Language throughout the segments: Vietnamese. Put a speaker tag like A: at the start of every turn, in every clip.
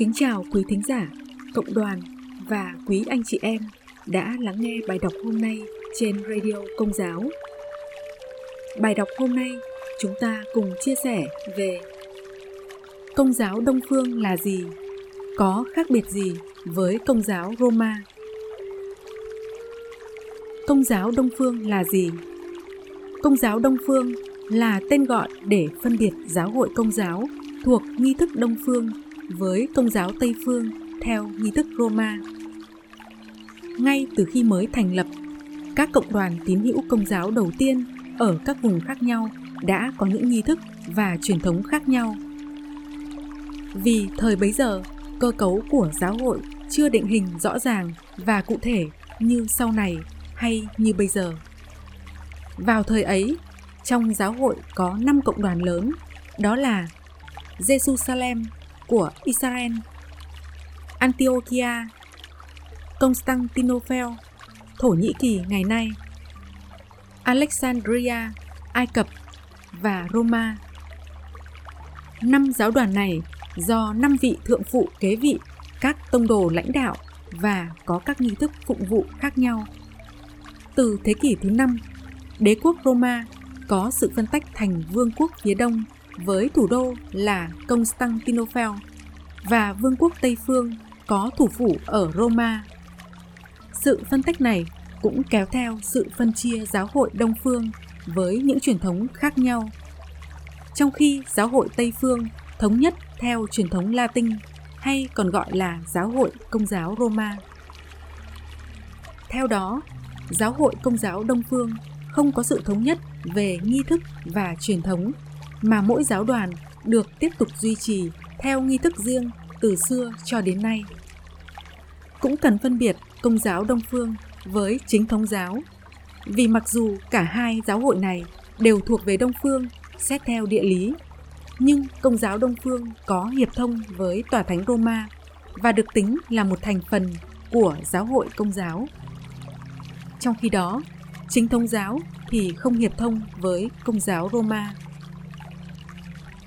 A: Kính chào quý thính giả, cộng đoàn và quý anh chị em đã lắng nghe bài đọc hôm nay trên Radio Công giáo. Bài đọc hôm nay chúng ta cùng chia sẻ về Công giáo Đông Phương là gì? Có khác biệt gì với Công giáo Roma? Công giáo Đông Phương là gì? Công giáo Đông Phương là tên gọi để phân biệt giáo hội công giáo thuộc nghi thức Đông Phương với công giáo Tây Phương theo nghi thức Roma. Ngay từ khi mới thành lập, các cộng đoàn tín hữu công giáo đầu tiên ở các vùng khác nhau đã có những nghi thức và truyền thống khác nhau. Vì thời bấy giờ, cơ cấu của giáo hội chưa định hình rõ ràng và cụ thể như sau này hay như bây giờ. Vào thời ấy, trong giáo hội có 5 cộng đoàn lớn, đó là Jerusalem của Israel, Antiochia, Constantinople, Thổ Nhĩ Kỳ ngày nay, Alexandria, Ai Cập và Roma. Năm giáo đoàn này do năm vị thượng phụ kế vị các tông đồ lãnh đạo và có các nghi thức phụng vụ khác nhau. Từ thế kỷ thứ năm, đế quốc Roma có sự phân tách thành vương quốc phía đông với thủ đô là Constantinople và vương quốc Tây phương có thủ phủ ở Roma. Sự phân tách này cũng kéo theo sự phân chia giáo hội Đông phương với những truyền thống khác nhau. Trong khi giáo hội Tây phương thống nhất theo truyền thống Latin hay còn gọi là giáo hội Công giáo Roma. Theo đó, giáo hội Công giáo Đông phương không có sự thống nhất về nghi thức và truyền thống mà mỗi giáo đoàn được tiếp tục duy trì theo nghi thức riêng từ xưa cho đến nay. Cũng cần phân biệt công giáo Đông phương với chính thống giáo, vì mặc dù cả hai giáo hội này đều thuộc về Đông phương xét theo địa lý, nhưng công giáo Đông phương có hiệp thông với tòa thánh Roma và được tính là một thành phần của giáo hội công giáo. Trong khi đó, chính thống giáo thì không hiệp thông với công giáo Roma.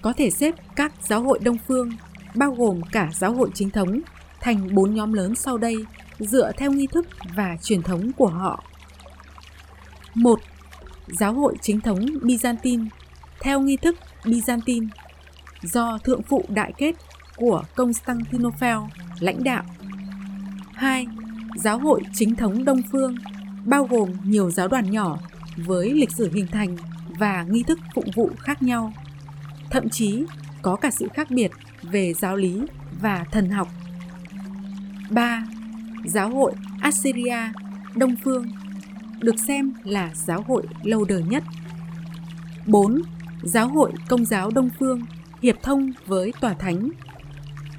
A: Có thể xếp các giáo hội Đông phương, bao gồm cả giáo hội chính thống, thành bốn nhóm lớn sau đây dựa theo nghi thức và truyền thống của họ. một Giáo hội chính thống Byzantine theo nghi thức Byzantine do thượng phụ đại kết của Constantinople lãnh đạo. 2. Giáo hội chính thống Đông phương bao gồm nhiều giáo đoàn nhỏ với lịch sử hình thành và nghi thức phụng vụ khác nhau. Thậm chí có cả sự khác biệt về giáo lý và thần học. 3. Giáo hội Assyria, Đông Phương được xem là giáo hội lâu đời nhất. 4. Giáo hội Công giáo Đông Phương hiệp thông với tòa thánh.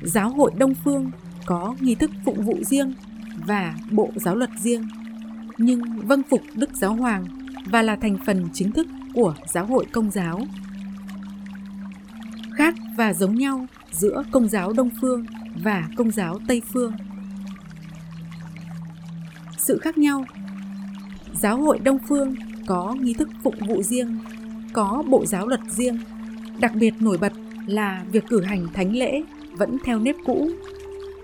A: Giáo hội Đông Phương có nghi thức phụng vụ riêng và bộ giáo luật riêng, nhưng vâng phục Đức Giáo Hoàng và là thành phần chính thức của giáo hội công giáo. Và giống nhau giữa công giáo Đông Phương và công giáo Tây Phương. Sự khác nhau Giáo hội Đông Phương có nghi thức phụng vụ riêng, có bộ giáo luật riêng, đặc biệt nổi bật là việc cử hành thánh lễ vẫn theo nếp cũ,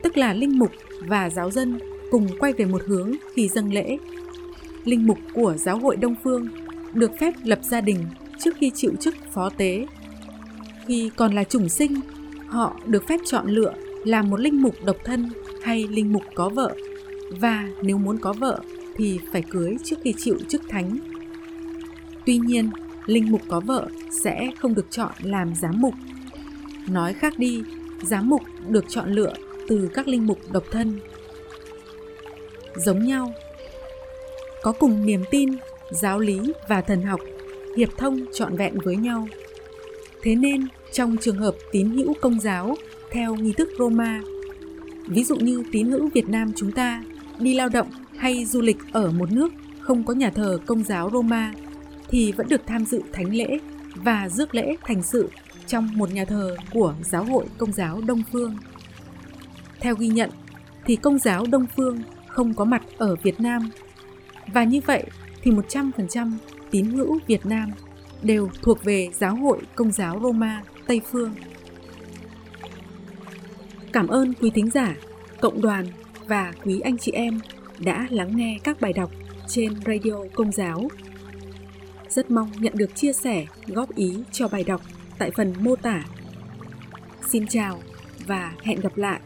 A: tức là linh mục và giáo dân cùng quay về một hướng khi dâng lễ. Linh mục của giáo hội Đông Phương được phép lập gia đình trước khi chịu chức phó tế. Khi còn là chủng sinh, họ được phép chọn lựa làm một linh mục độc thân hay linh mục có vợ và nếu muốn có vợ thì phải cưới trước khi chịu chức thánh. Tuy nhiên, linh mục có vợ sẽ không được chọn làm giám mục Nói khác đi, giám mục được chọn lựa từ các linh mục độc thân. Giống nhau, có cùng niềm tin, giáo lý và thần học, hiệp thông trọn vẹn với nhau. Thế nên, trong trường hợp tín hữu công giáo theo nghi thức Roma, ví dụ như tín hữu Việt Nam chúng ta đi lao động hay du lịch ở một nước không có nhà thờ công giáo Roma thì vẫn được tham dự thánh lễ và rước lễ thành sự trong một nhà thờ của giáo hội công giáo Đông Phương. Theo ghi nhận thì công giáo Đông Phương không có mặt ở Việt Nam. Và như vậy thì 100% tín hữu Việt Nam đều thuộc về giáo hội công giáo Roma Tây Phương. Cảm ơn quý thính giả, cộng đoàn và quý anh chị em đã lắng nghe các bài đọc trên Radio Công giáo. Rất mong nhận được chia sẻ, góp ý cho bài đọc tại phần mô tả. Xin chào và hẹn gặp lại!